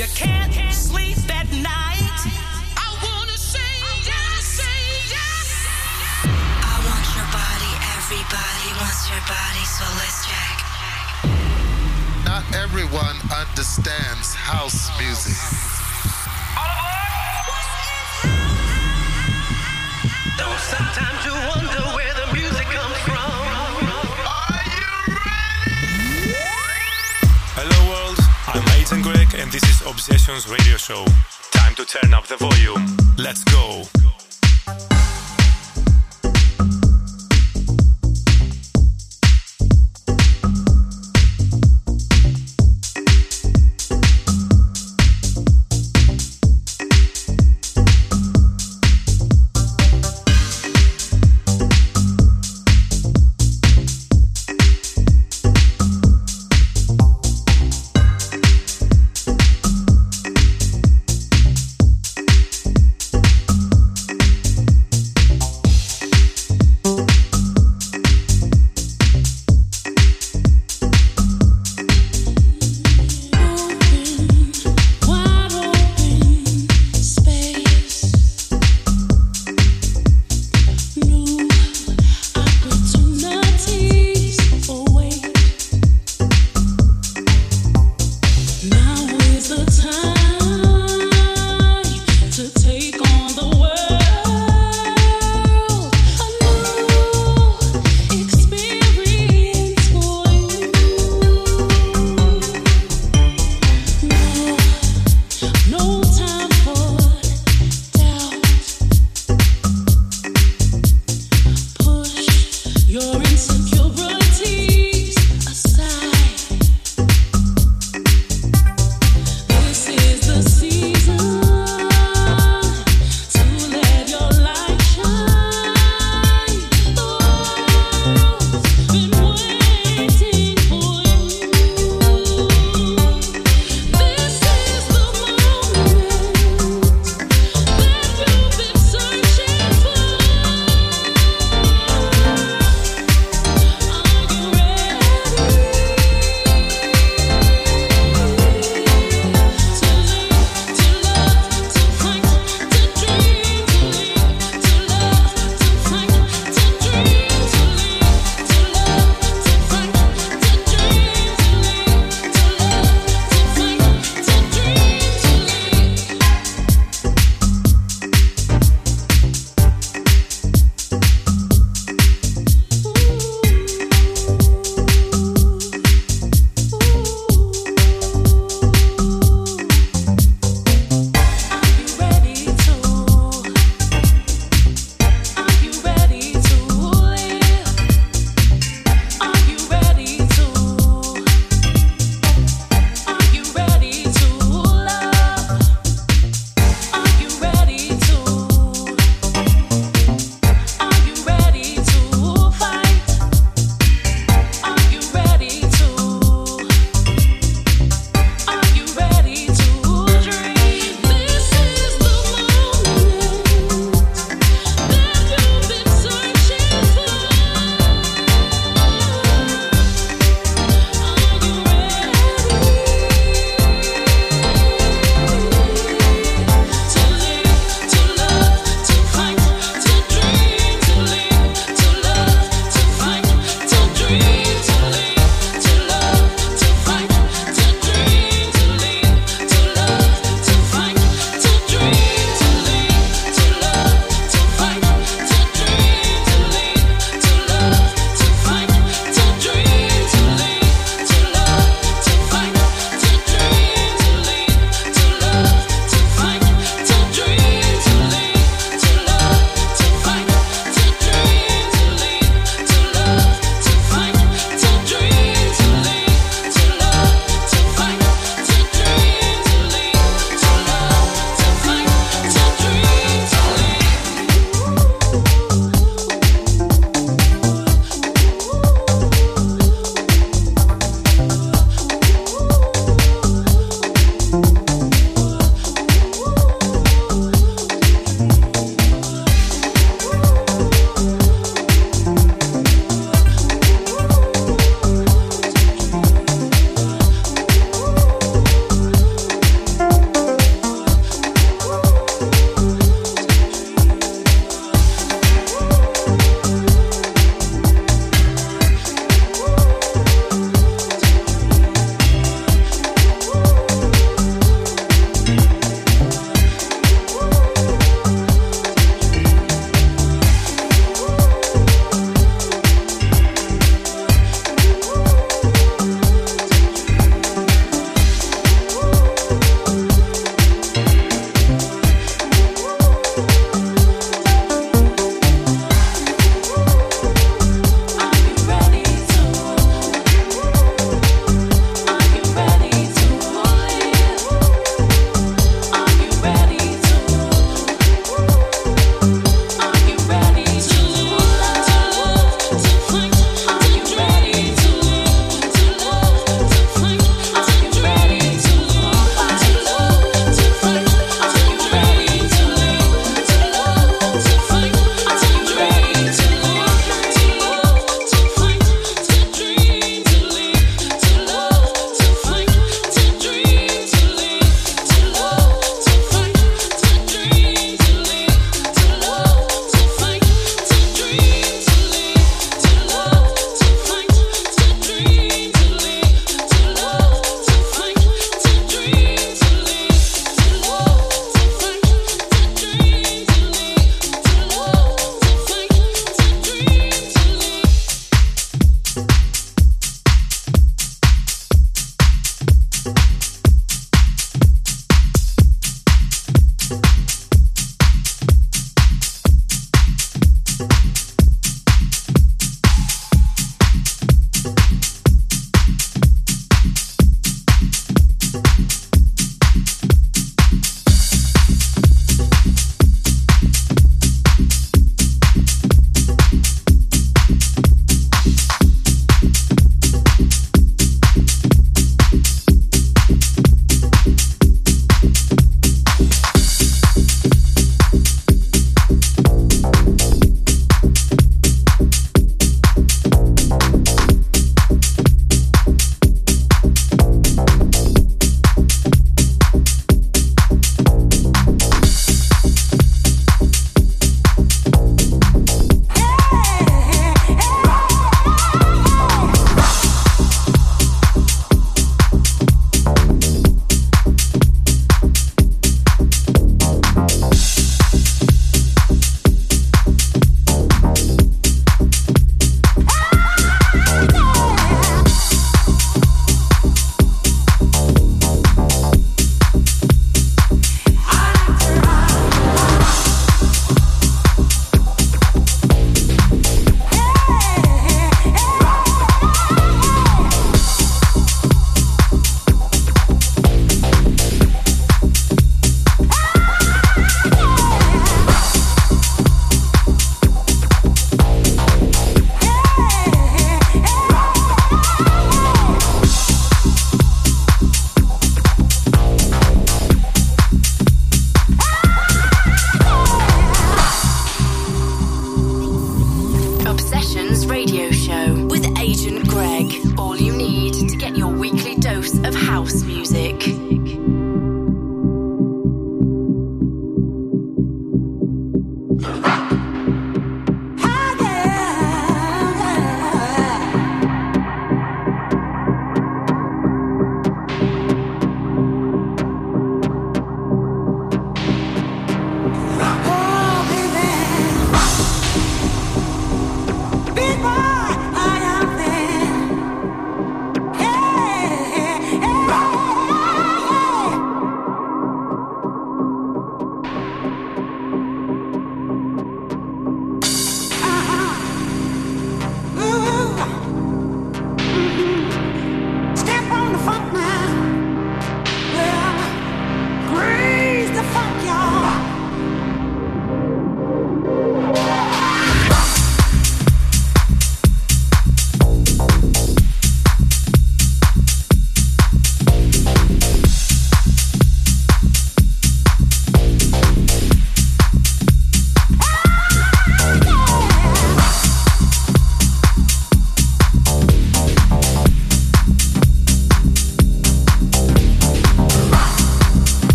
You can't sleep at night. I wanna say yes, say yes. I want your body, everybody wants your body, so let's check. Not everyone understands house music. Though sometimes you this is Obsessions Radio Show. Time to turn up the volume. Let's go.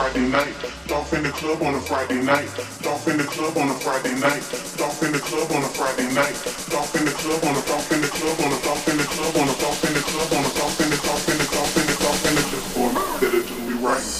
Friday night. Dolph in the club on a Friday night. Dolph in the club on a Friday night. Dolph in the club on a Friday night. Dolph in the club on a Dolph in the club on a Dolph in the club on a Dolph in the club on a Dolph in the Dolph in the Dolph in the Dolph in the Dolph club. That'll do me right.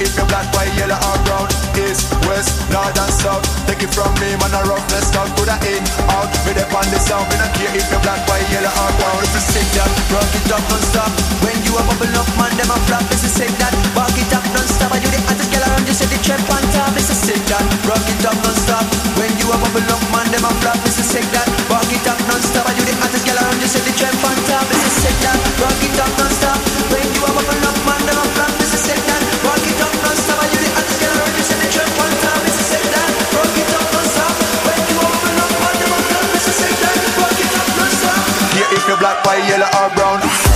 If you're black, white, yellow or brown. East, west, north and south. Take it from me, man, a roughness talk to the in, out. Me dep on the sound, me not care if you're black, white, yellow or brown. If you sick that, rock it up non-stop. When you a bubble up, man, them a flop. This is sick that, rock it up non-stop. And you the hottest girl around, you say the trap on top. This is sick that, rock it up non-stop. When you a bubble up, man, them a flop. This is sick that, rock it up non-stop. And you the hottest girl around, you say the trap on top. This is sick that, rock it up non-stop. Black, white, yellow or brown.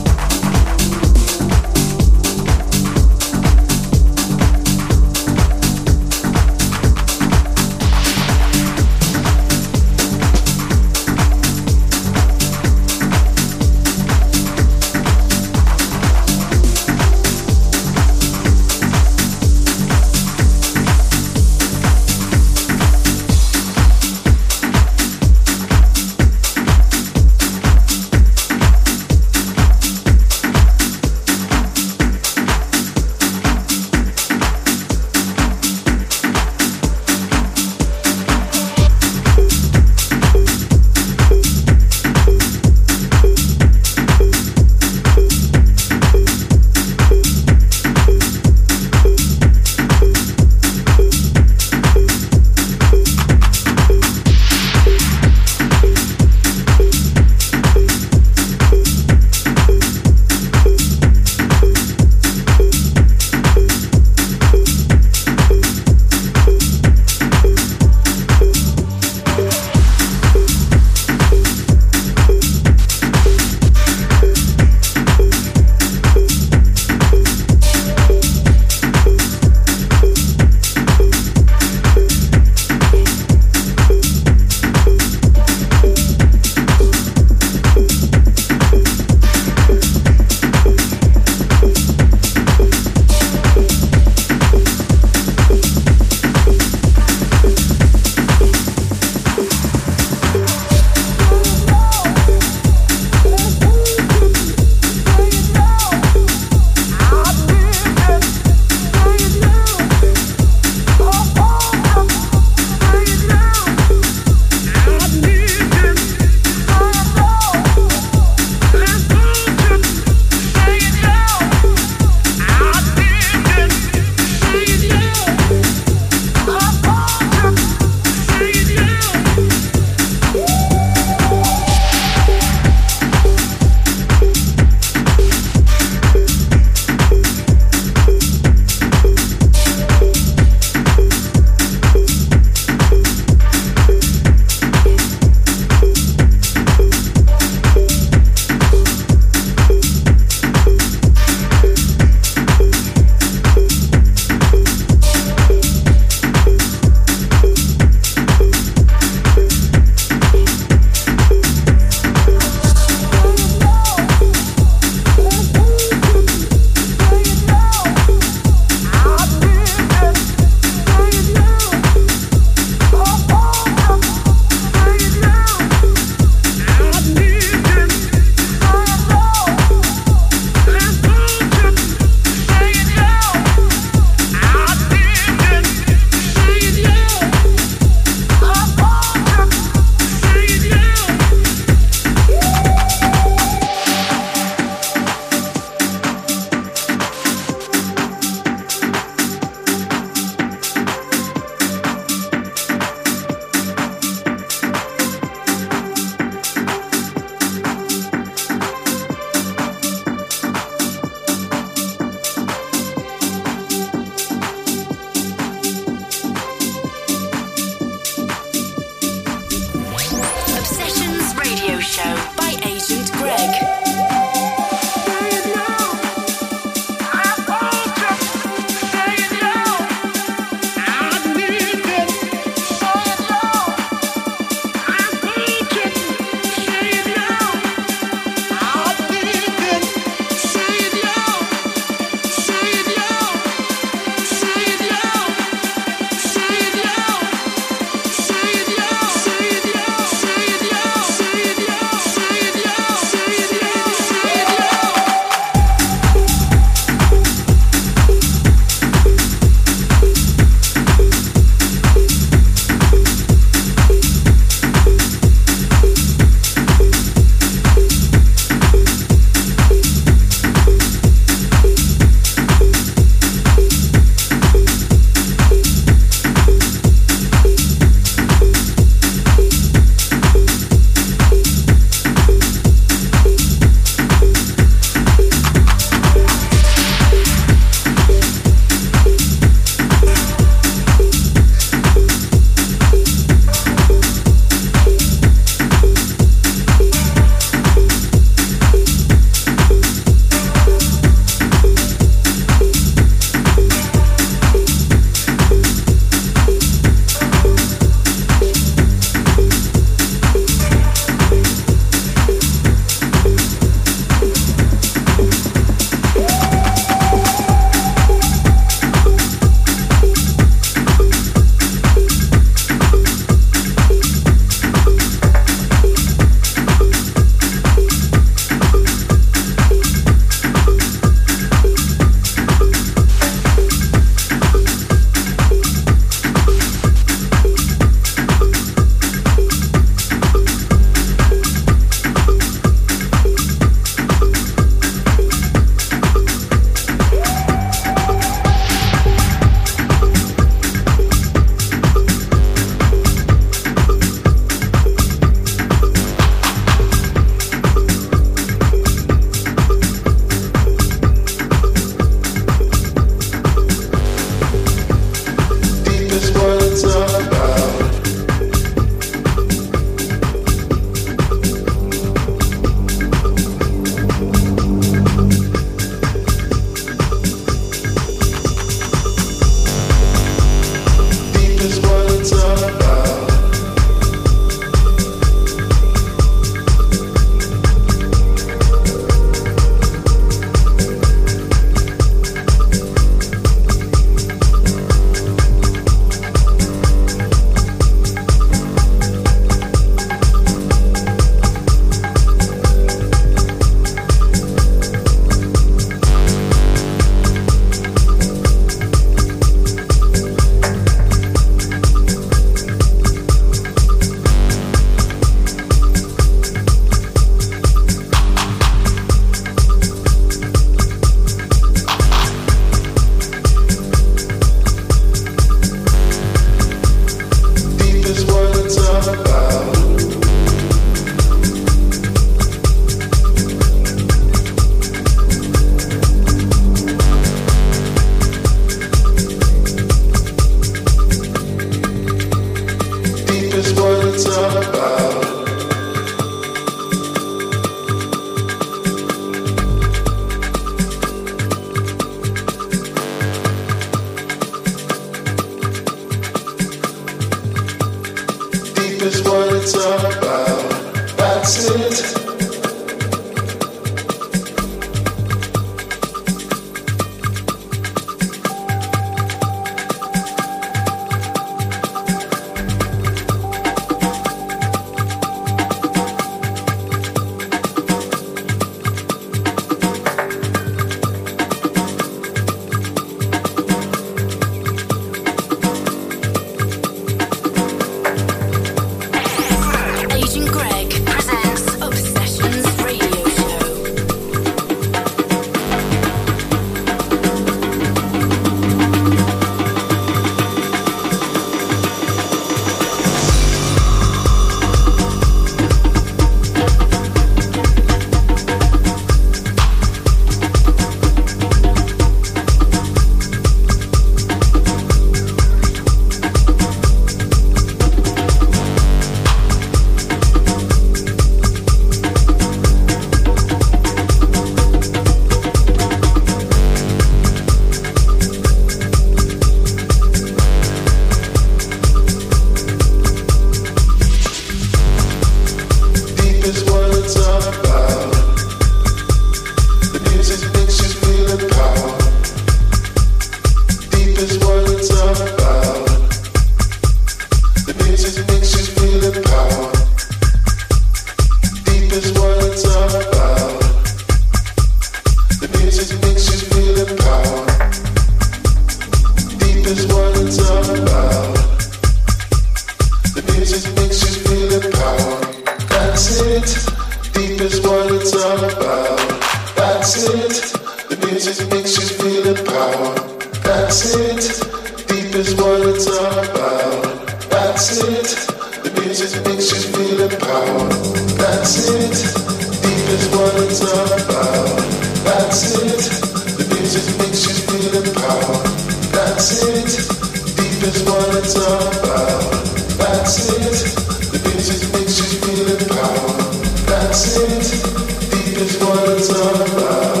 That's it, deepest words of love.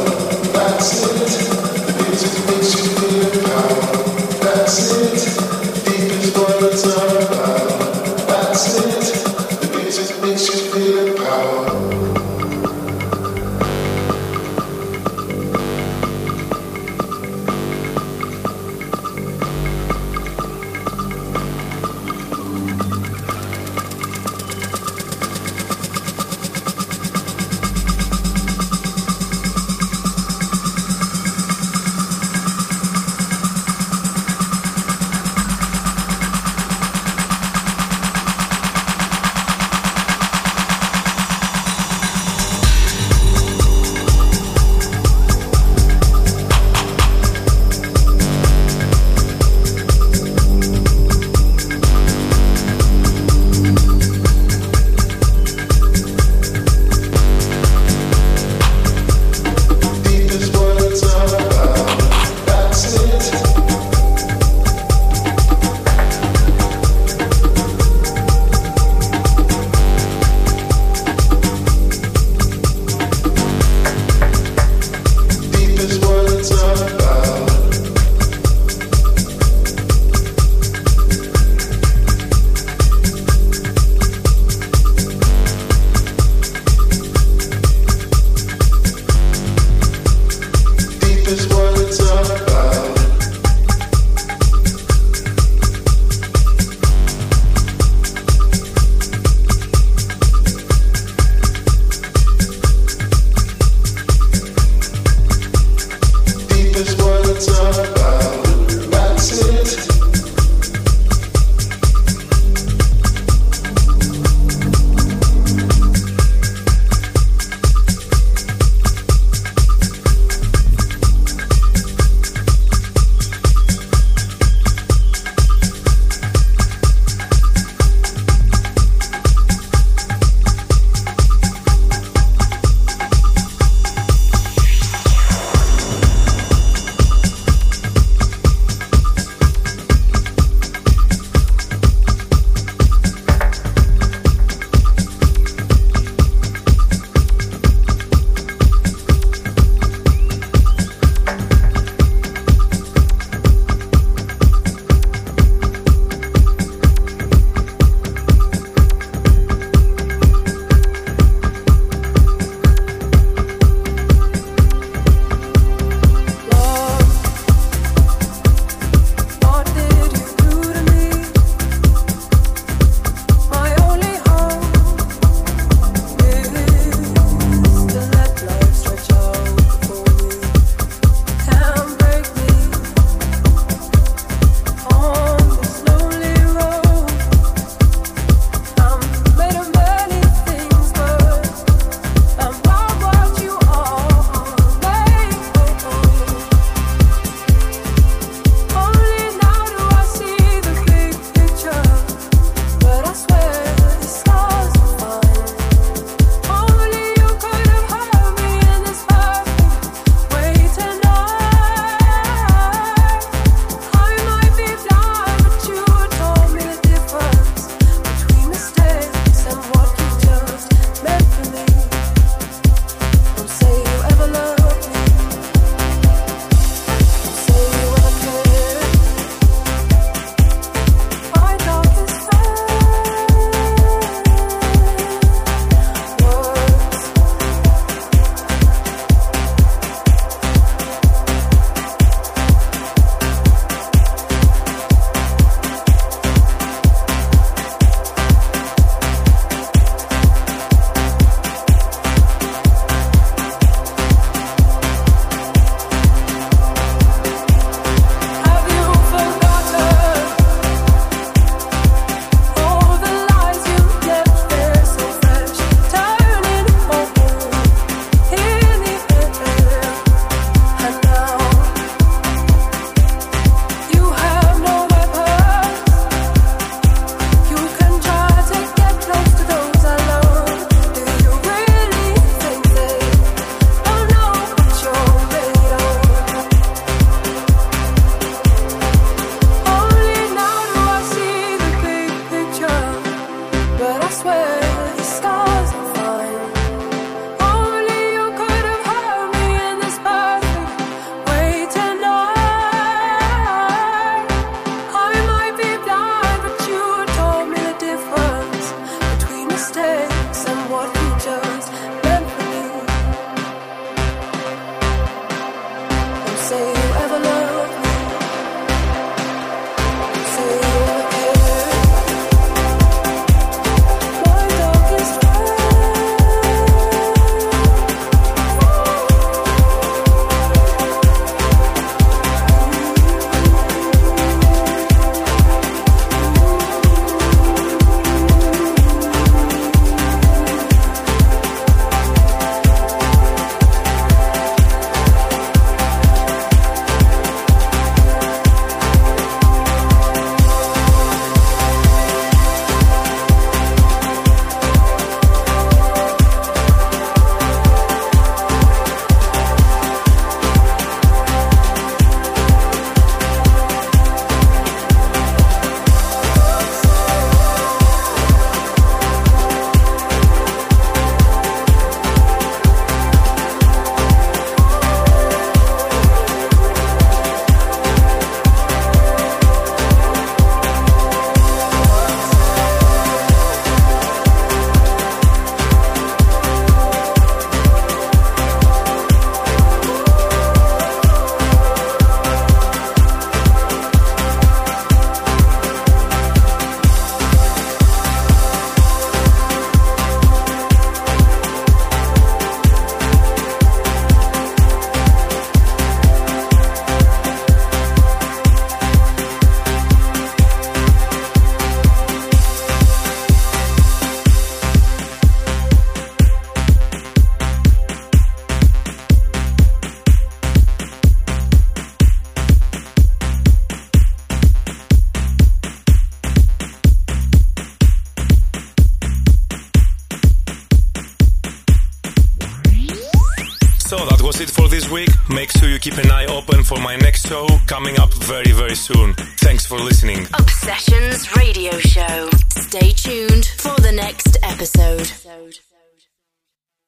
My next show coming up very, very soon. Thanks for listening.